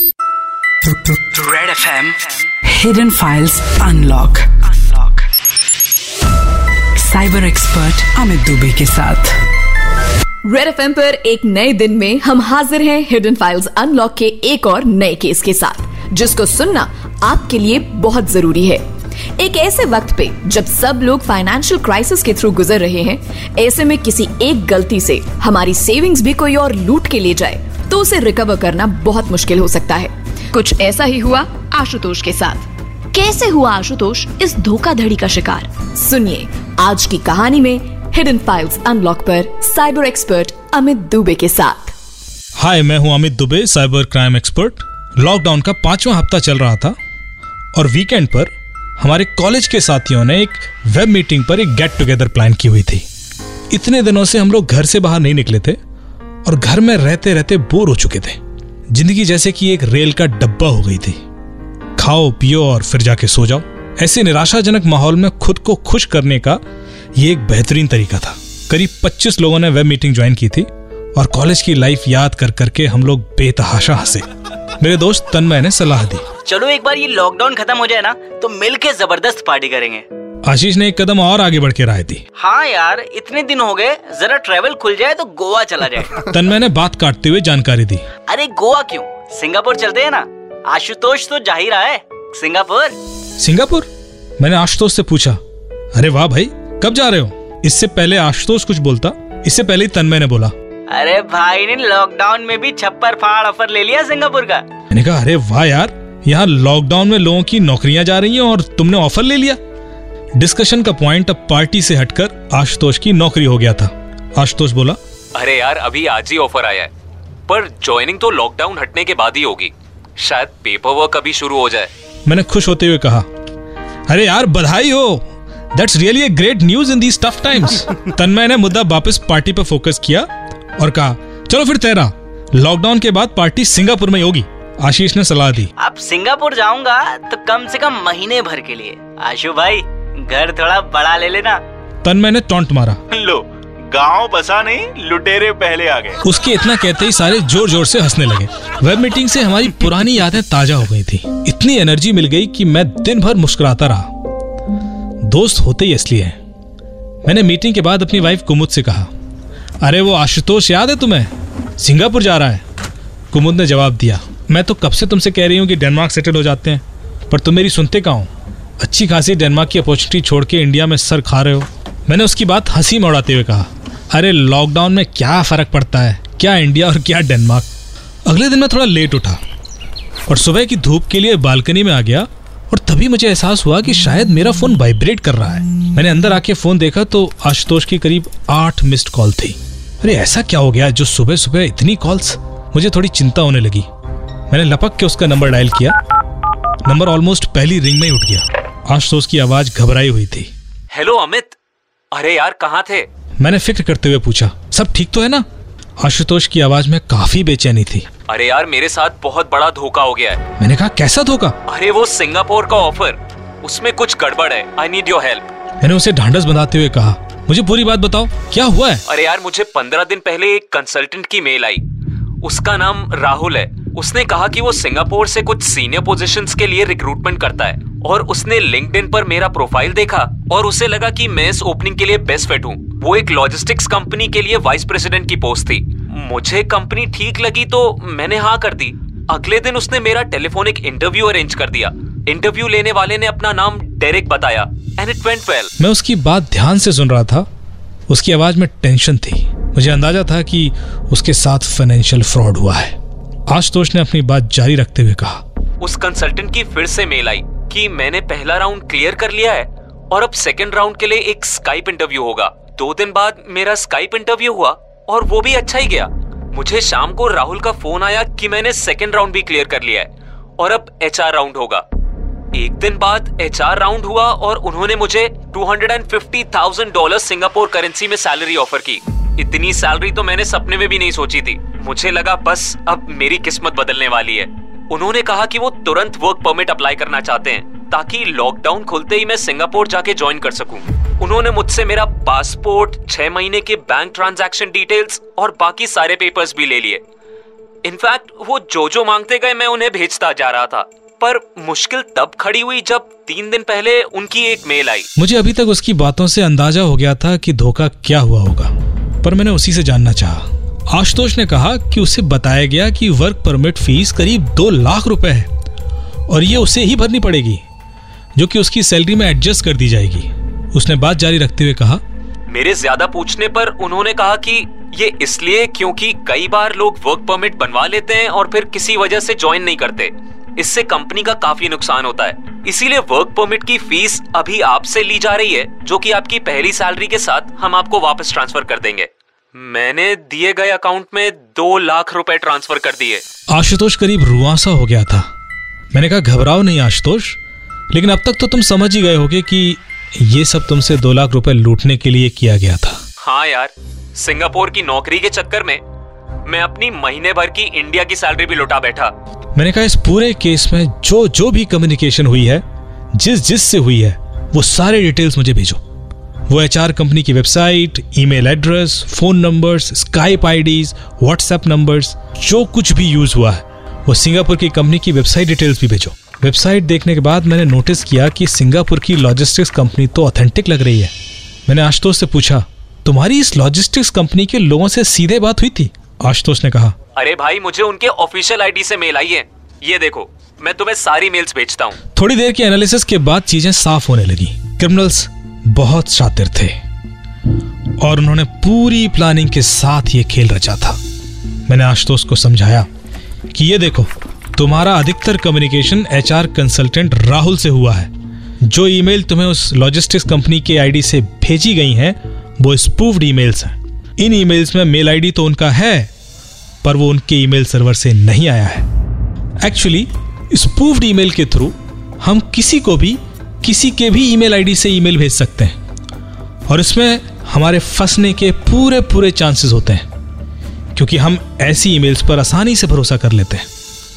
Red FM Hidden Files Unlock. Unlock. Cyber expert Amit Dubey के साथ. Red F पर एक नए दिन में हम हाजिर हैं हिडन फाइल्स अनलॉक के एक और नए केस के साथ जिसको सुनना आपके लिए बहुत ज़रूरी है। एक ऐसे वक्त पे जब सब लोग फाइनेंशियल क्राइसिस के थ्रू गुजर रहे हैं, ऐसे में किसी एक गलती से हमारी सेविंग्स भी कोई और लूट के ले जाए तो उसे रिकवर करना बहुत मुश्किल हो सकता है। कुछ ऐसा ही हुआ आशुतोष के साथ। कैसे हुआ आशुतोष इस धोखाधड़ी का शिकार? सुनिए आज की कहानी में हिडन फाइल्स अनलॉक पर साइबर एक्सपर्ट अमित दुबे के साथ। हाय मैं हूँ Amit Dubey cyber crime expert lockdown का पांचवा हफ़्ता चल रहा था और वीकेंड पर हमारे कॉलेज के साथियों ने एक वेब मीटिंग पर एक गेट टुगेदर प्लान की हुई थी। इतने दिनों से हम लोग घर से बाहर नहीं निकले थे और घर में रहते रहते बोर हो चुके थे। ज़िंदगी जैसे कि एक रेल का डब्बा हो गई थी। खाओ, पियो और फिर जाके सो जाओ। ऐसे निराशाजनक माहौल में खुद को खुश करने का ये एक बेहतरीन तरीका था। करीब 25 लोगों ने वेब मीटिंग ज्वाइन की थी। और कॉलेज की लाइफ याद कर करके हम लोग बेतहाशा हंसे। मेरे दोस्त तन्मय ने सलाह दी। चलो एक बार ये लॉकडाउन खत्म हो जाए ना तो मिलके ज़बरदस्त पार्टी करेंगे। आशीष ने एक कदम और आगे बढ़ के राय दी। हाँ यार इतने दिन हो गए जरा ट्रेवल खुल जाए तो गोवा चला जाए। तन्मय ने बात काटते हुए जानकारी दी। अरे गोवा क्यों? सिंगापुर चलते हैं ना? आशुतोष तो जा ही रहा है। सिंगापुर? सिंगापुर? मैंने आशुतोष से पूछा। अरे वाह भाई कब जा रहे हो? इससे पहले आशुतोष कुछ बोलता इससे पहले ही तन्मय ने बोला। अरे भाई ने लॉकडाउन में भी छप्पर फाड़ ऑफ़र ले लिया सिंगापुर का। मैंने कहा अरे वाह यार यहाँ लॉकडाउन में लोगों की नौकरियाँ जा रही हैं और तुमने ऑफ़र ले लिया। डिस्कशन का पॉइंट अब पार्टी से हटकर आशुतोष की नौकरी हो गया था। आशुतोष बोला अरे यार अभी आज ही ऑफ़र आया है। पर ज्वाइनिंग तो लॉकडाउन हटने के बाद ही होगी। शायद पेपर वर्क अभी शुरू हो जाए। मैंने खुश होते हुए कहा अरे यार बधाई हो। That's really a great news in these tough times Tanmay ने मुद्दा वापस पार्टी पर फोकस किया और कहा चलो फिर तेरा लॉकडाउन के बाद पार्टी सिंगापुर में होगी आशीष ने सलाह दी। अब सिंगापुर जाऊँगा तो कम से कम महीने भर के लिए। आशु भाई घर थोड़ा बड़ा ले लेना। तन्मय ने टॉन्ट मारा। लो गाँव बसा नहीं लुटेरे पहले आ गए। उसके इतना कहते ही सारे ज़ोर ज़ोर से हंसने लगे। वेब मीटिंग से हमारी पुरानी यादें ताज़ा हो गई थी। इतनी एनर्जी मिल गई कि मैं दिन भर मुस्कुराता रहा। दोस्त होते ही इसलिए है। मैंने मीटिंग के बाद अपनी वाइफ कुमुद से कहा अरे वो आशुतोष याद है तुम्हें? सिंगापुर जा रहा है। कुमुद ने जवाब दिया, मैं तो कब से तुमसे कह रही हूँ कि डेनमार्क सेटल हो जाते हैं, पर तुम मेरी सुनते कहाँ हो? अच्छी खासी डेनमार्क की अपॉर्चुनिटी छोड़ के इंडिया में सर खा रहे हो। मैंने उसकी बात हँसी में उड़ाते हुए कहा, अरे, लॉकडाउन में क्या फ़र्क पड़ता है? क्या इंडिया और क्या डेनमार्क? अगले दिन मैं थोड़ा लेट उठा और सुबह की धूप के लिए बालकनी में आ गया और तभी मुझे एहसास हुआ कि शायद मेरा फ़ोन वाइब्रेट कर रहा है। मैंने अंदर आके फ़ोन देखा तो आशुतोष की करीब आठ मिस्ड कॉल थी। अरे ऐसा क्या हो गया? जो सुबह सुबह इतनी कॉल्स मुझे थोड़ी चिंता होने लगी। मैंने लपक के उसका नंबर डायल किया। नंबर ऑलमोस्ट पहली रिंग में ही उठ गया। आशुतोष की आवाज़ घबराई हुई थी। हेलो अमित अरे यार कहाँ थे? मैंने फ़िक्र करते हुए पूछा सब ठीक तो है ना? आशुतोष की आवाज़ में काफ़ी बेचैनी थी। अरे यार मेरे साथ बहुत बड़ा धोखा हो गया है। मैंने कहा कैसा धोखा? अरे वो सिंगापुर का ऑफ़र उसमें कुछ गड़बड़ है। आई नीड योर हेल्प मैंने उसे ढांढस बनाते हुए कहा मुझे पूरी बात बताओ, क्या हुआ है? अरे यार, मुझे पंद्रह दिन पहले एक कंसल्टेंट की मेल आई। उसका नाम राहुल है। उसने कहा कि वो सिंगापुर से कुछ सीनियर पोजीशंस के लिए रिक्रूटमेंट करता है और उसने लिंक्डइन पर मेरा प्रोफ़ाइल देखा और उसे लगा कि मैं इस ओपनिंग के लिए बेस्ट फिट हूँ। वो एक लॉजिस्टिक्स कंपनी के लिए वाइस प्रेसिडेंट की पोस्ट थी। मुझे कंपनी ठीक लगी तो मैंने हाँ कर दी। अगले दिन उसने मेरा टेलीफोनिक इंटरव्यू अरेंज कर दिया। इंटरव्यू लेने वाले ने अपना नाम डेरिक बताया। एंड इट वेंट वेल मैं उसकी बात ध्यान से सुन रहा था। उसकी आवाज़ में टेंशन थी। मुझे अंदाज़ा था कि उसके साथ फाइनेंशियल फ्रॉड हुआ है। आशुतोष ने अपनी बात जारी रखते हुए कहा। उस कंसल्टेंट की फिर से मेल आई कि मैंने पहला राउंड क्लियर कर लिया है और अब सेकंड राउंड के लिए एक स्काइप इंटरव्यू होगा। दो दिन बाद मेरा स्काइप इंटरव्यू हुआ और वो भी अच्छा ही गया। मुझे शाम को राहुल का फ़ोन आया कि मैंने सेकंड राउंड भी क्लियर कर लिया है और अब एचआर राउंड होगा। एक दिन बाद एचआर राउंड हुआ और उन्होंने मुझे 250,000 डॉलर सिंगापुर करेंसी में सैलरी ऑफ़र की। इतनी सैलरी तो मैंने सपने में भी नहीं सोची थी। मुझे लगा बस अब मेरी किस्मत बदलने वाली है। उन्होंने कहा कि वो तुरंत वर्क परमिट अप्लाई करना चाहते हैं ताकि लॉकडाउन खुलते ही मैं सिंगापुर जाके ज्वाइन कर सकूँ। उन्होंने मुझसे मेरा पासपोर्ट छह महीने के बैंक ट्रांजैक्शन डिटेल्स और बाकी सारे पेपर्स भी ले लिए। इनफैक्ट वो जो जो मांगते गए मैं उन्हें भेजता जा रहा था। पर मुश्किल तब खड़ी हुई जब तीन दिन पहले उनकी एक मेल आई। मुझे अभी तक उसकी बातों से अंदाज़ा हो गया था कि धोखा क्या हुआ होगा पर मैंने उसी से जानना चाहा। आशुतोष ने कहा कि उसे बताया गया कि वर्क परमिट फ़ीस करीब दो लाख रुपए है और ये उसे ही भरनी पड़ेगी जो कि उसकी सैलरी में एडजस्ट कर दी जाएगी। उसने बात जारी रखते हुए कहा मेरे ज़्यादा पूछने पर उन्होंने कहा कि ये इसलिए क्योंकि कई बार लोग वर्क परमिट बनवा लेते हैं और फिर किसी वजह से ज्वाइन नहीं करते। इससे कंपनी का काफ़ी नुकसान होता है। इसीलिए वर्क परमिट की फ़ीस अभी आपसे ली जा रही है जो कि आपकी पहली सैलरी के साथ हम आपको वापस ट्रांसफ़र कर देंगे। मैंने दिए गए अकाउंट में दो लाख रुपए ट्रांसफ़र कर दिए। आशुतोष करीब रुआसा हो गया था। मैंने कहा घबराओ नहीं आशुतोष लेकिन अब तक तो तुम समझ ही गए होगे कि ये सब तुमसे दो लाख रुपए लूटने के लिए किया गया था। हाँ यार सिंगापुर की नौकरी के चक्कर में मैं अपनी महीने भर की इंडिया की सैलरी भी लुटा बैठा। मैंने कहा, इस पूरे केस में जो जो भी कम्युनिकेशन हुई है, जिस जिस से हुई है, वो सारे डिटेल्स मुझे भेजो। वो एचआर कंपनी की website email address phone numbers Skype IDs WhatsApp numbers जो कुछ भी यूज़ हुआ है, वो सिंगापुर की कंपनी की वेबसाइट डिटेल्स भी भेजो। वेबसाइट देखने के बाद मैंने नोटिस किया कि सिंगापुर की लॉजिस्टिक्स कंपनी तो ऑथेंटिक लग रही है। मैंने आशुतोष से पूछा, तुम्हारी इस लॉजिस्टिक्स कंपनी के लोगों से सीधे बात हुई थी? आशुतोष ने कहा। अरे भाई मुझे उनके ऑफिशियल आईडी से मेल आई है। ये देखो मैं तुम्हें सारी मेल्स भेजता हूँ। थोड़ी देर के एनालिसिस के बाद चीज़ें साफ़ होने लगी। क्रिमिनल्स बहुत शातिर थे। और उन्होंने पूरी प्लानिंग के साथ ये खेल रचा था। मैंने आशुतोष को समझाया कि ये देखो तुम्हारा अधिकतर कम्युनिकेशन एचआर कंसल्टेंट राहुल से हुआ है। जो ईमेल तुम्हें उस लॉजिस्टिक्स कंपनी के आईडी से भेजी गई हैं वो स्पूफ्ड ईमेल्स हैं। इन ईमेल्स में मेल आईडी तो उनका है, पर वो उनके ईमेल सर्वर से नहीं आया है। एक्चुअली स्पूफ्ड ईमेल के थ्रू हम किसी को भी, किसी के भी ईमेल आईडी से ईमेल भेज सकते हैं। और इसमें हमारे फंसने के पूरे पूरे चांसेस होते हैं, क्योंकि हम ऐसी ईमेल्स पर आसानी से भरोसा कर लेते हैं।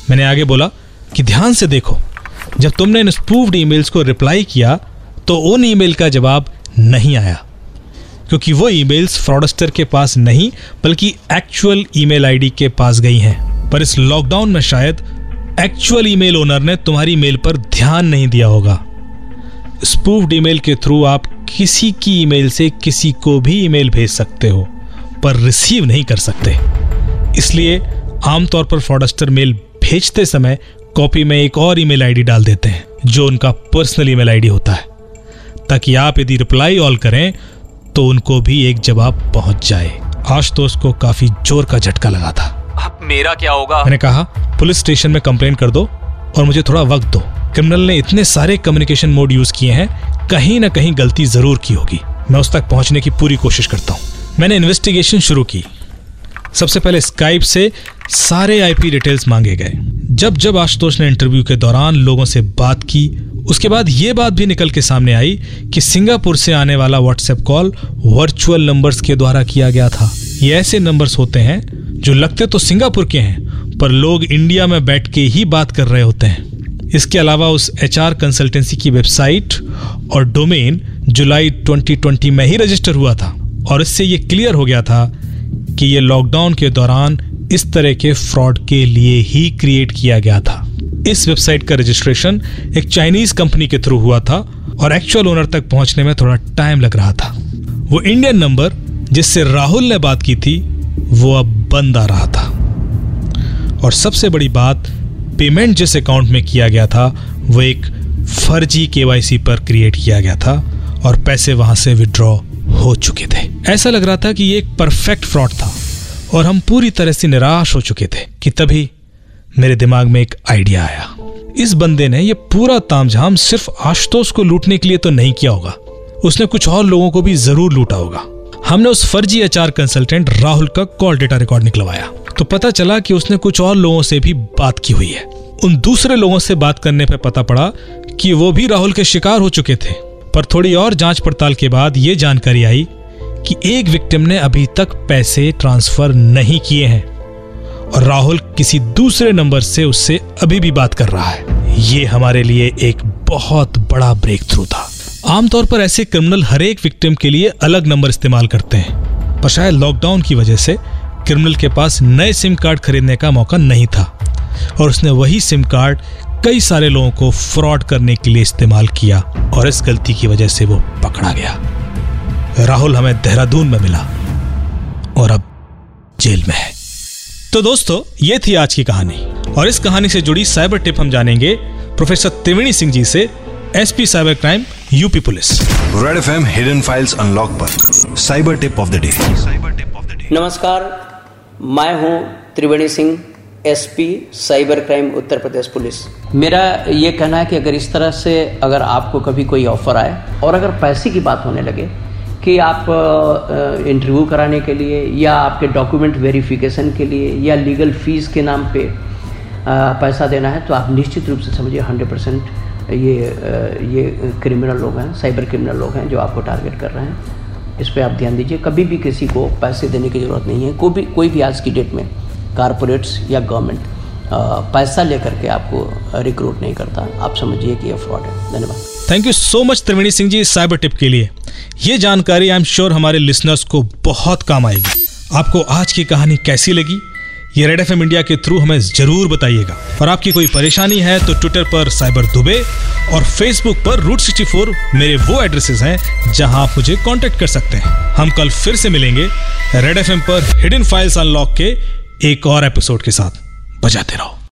मैंने आगे बोला कि ध्यान से देखो, जब तुमने इन स्पूफ्ड ईमेल्स को रिप्लाई किया तो उन ईमेल का जवाब नहीं आया। क्योंकि वो ईमेल्स फ्रॉडस्टर के पास नहीं, बल्कि एक्चुअल ईमेल आईडी के पास गई हैं। पर इस लॉकडाउन में शायद एक्चुअल ईमेल ओनर ने तुम्हारी मेल पर ध्यान नहीं दिया होगा। स्पूफ्ड ईमेल के थ्रू आप किसी की ईमेल से किसी को भी ईमेल भेज सकते हो, पर रिसीव नहीं कर सकते। इसलिए आमतौर पर फ्रॉडस्टर मेल भेजते समय कॉपी में एक और ईमेल आईडी डाल देते हैं, जो उनका पर्सनल ईमेल आईडी होता है। ताकि आप यदि रिप्लाई ऑल करें तो उनको भी एक जवाब पहुँच जाए। आशुतोष को काफ़ी ज़ोर का झटका लगा था। अब मेरा क्या होगा? मैंने कहा पुलिस स्टेशन में कंप्लेन कर दो और मुझे थोड़ा वक्त दो। क्रिमिनल ने इतने सारे कम्युनिकेशन मोड यूज़ किए हैं कहीं ना कहीं गलती ज़रूर की होगी। मैं उस तक पहुँचने की पूरी कोशिश करता हूँ। मैंने इन्वेस्टिगेशन शुरू की। सबसे पहले स्काइप से सारे आईपी डिटेल्स मांगे गए। जब जब आशुतोष ने इंटरव्यू के दौरान लोगों से बात की उसके बाद ये बात भी निकल के सामने आई कि सिंगापुर से आने वाला व्हाट्सएप कॉल वर्चुअल नंबर्स के द्वारा किया गया था। ये ऐसे नंबर्स होते हैं जो लगते तो सिंगापुर के हैं, पर लोग इंडिया में बैठ के ही बात कर रहे होते हैं। इसके अलावा उस एचआर कंसल्टेंसी की वेबसाइट और डोमेन जुलाई 2020 में ही रजिस्टर हुआ था और इससे ये क्लियर हो गया था कि ये लॉकडाउन के दौरान इस तरह के फ्रॉड के लिए ही क्रिएट किया गया था। इस वेबसाइट का रजिस्ट्रेशन एक चाइनीज़ कंपनी के थ्रू हुआ था और एक्चुअल ओनर तक पहुँचने में थोड़ा टाइम लग रहा था। वो इंडियन नंबर जिससे राहुल ने बात की थी, वो अब बंद आ रहा था। और सबसे बड़ी बात, पेमेंट जिस अकाउंट में किया गया था, वो एक फर्जी केवाईसी पर क्रिएट किया गया था और पैसे वहाँ से विड्रॉ हो चुके थे। ऐसा लग रहा था कि ये एक परफेक्ट फ्रॉड था और हम पूरी तरह से निराश हो चुके थे कि तभी मेरे दिमाग में एक आइडिया आया। इस बंदे ने यह पूरा तामझाम सिर्फ़ आशुतोष को लूटने के लिए तो नहीं किया होगा। उसने कुछ और लोगों को भी ज़रूर लूटा होगा। हमने उस फर्जी एचआर कंसल्टेंट राहुल का कॉल डेटा रिकॉर्ड निकलवाया। तो पता चला कि उसने कुछ और लोगों से भी बात की हुई है। उन दूसरे लोगों से बात करने पर पता पड़ा कि वो भी राहुल के शिकार हो चुके थे। पर थोड़ी और जाँच पड़ताल के बाद ये जानकारी आई कि एक विक्टिम ने अभी तक पैसे ट्रांसफ़र नहीं किए हैं। और राहुल किसी दूसरे नंबर से उससे अभी भी बात कर रहा है। ये हमारे लिए एक बहुत बड़ा ब्रेक थ्रू था। आमतौर पर ऐसे क्रिमिनल हर एक विक्टिम के लिए अलग नंबर इस्तेमाल करते हैं। पर शायद लॉकडाउन की वजह से क्रिमिनल के पास नए सिम कार्ड खरीदने का मौका नहीं था। और उसने वही सिम कार्ड कई सारे लोगों को फ्रॉड करने के लिए इस्तेमाल किया और इस गलती की वजह से वो पकड़ा गया। राहुल हमें देहरादून में मिला और अब जेल में है। तो दोस्तों ये थी आज की कहानी। और इस कहानी से जुड़ी साइबर टिप हम जानेंगे प्रोफेसर त्रिवेणी सिंह जी से SP cyber crime UP police. Red F M hidden files unlock पर। Cyber tip of the day. नमस्कार मैं हूँ Triveni Singh SP cyber crime Uttar Pradesh police. मेरा ये कहना है कि अगर इस तरह से अगर आपको कभी कोई ऑफ़र आए और अगर पैसे की बात होने लगे कि आप इंटरव्यू कराने के लिए या आपके डॉक्यूमेंट वेरिफिकेशन के लिए या लीगल फ़ीस के नाम पे पैसा देना है तो आप निश्चित रूप से समझिए हंड्रेड परसेंट ये ये क्रिमिनल लोग हैं साइबर क्रिमिनल लोग हैं जो आपको टारगेट कर रहे हैं। इस पर आप ध्यान दीजिए, कभी भी किसी को पैसे देने की ज़रूरत नहीं है। कोई भी कोई भी आज की डेट में कारपोरेट्स या गवर्नमेंट पैसा लेकर के आपको रिक्रूट नहीं करता। आप समझिए कि यह फ्रॉड है। धन्यवाद। Thank you so much Triveni Singh ji cyber tip के लिए। ये जानकारी आई एम श्योर हमारे लिसनर्स को बहुत काम आएगी। आपको आज की कहानी कैसी लगी? ये रेड एफएम इंडिया के थ्रू हमें ज़रूर बताइएगा। और आपकी कोई परेशानी है तो ट्विटर पर साइबर दुबे और फेसबुक पर रूट सिक्सटी फोर मेरे वो एड्रेसेस हैं, जहाँ आप मुझे कांटेक्ट कर सकते हैं। हम कल फिर से मिलेंगे रेड एफएम पर हिडन फाइल्स अनलॉक के एक और एपिसोड के साथ। बजाते रहो।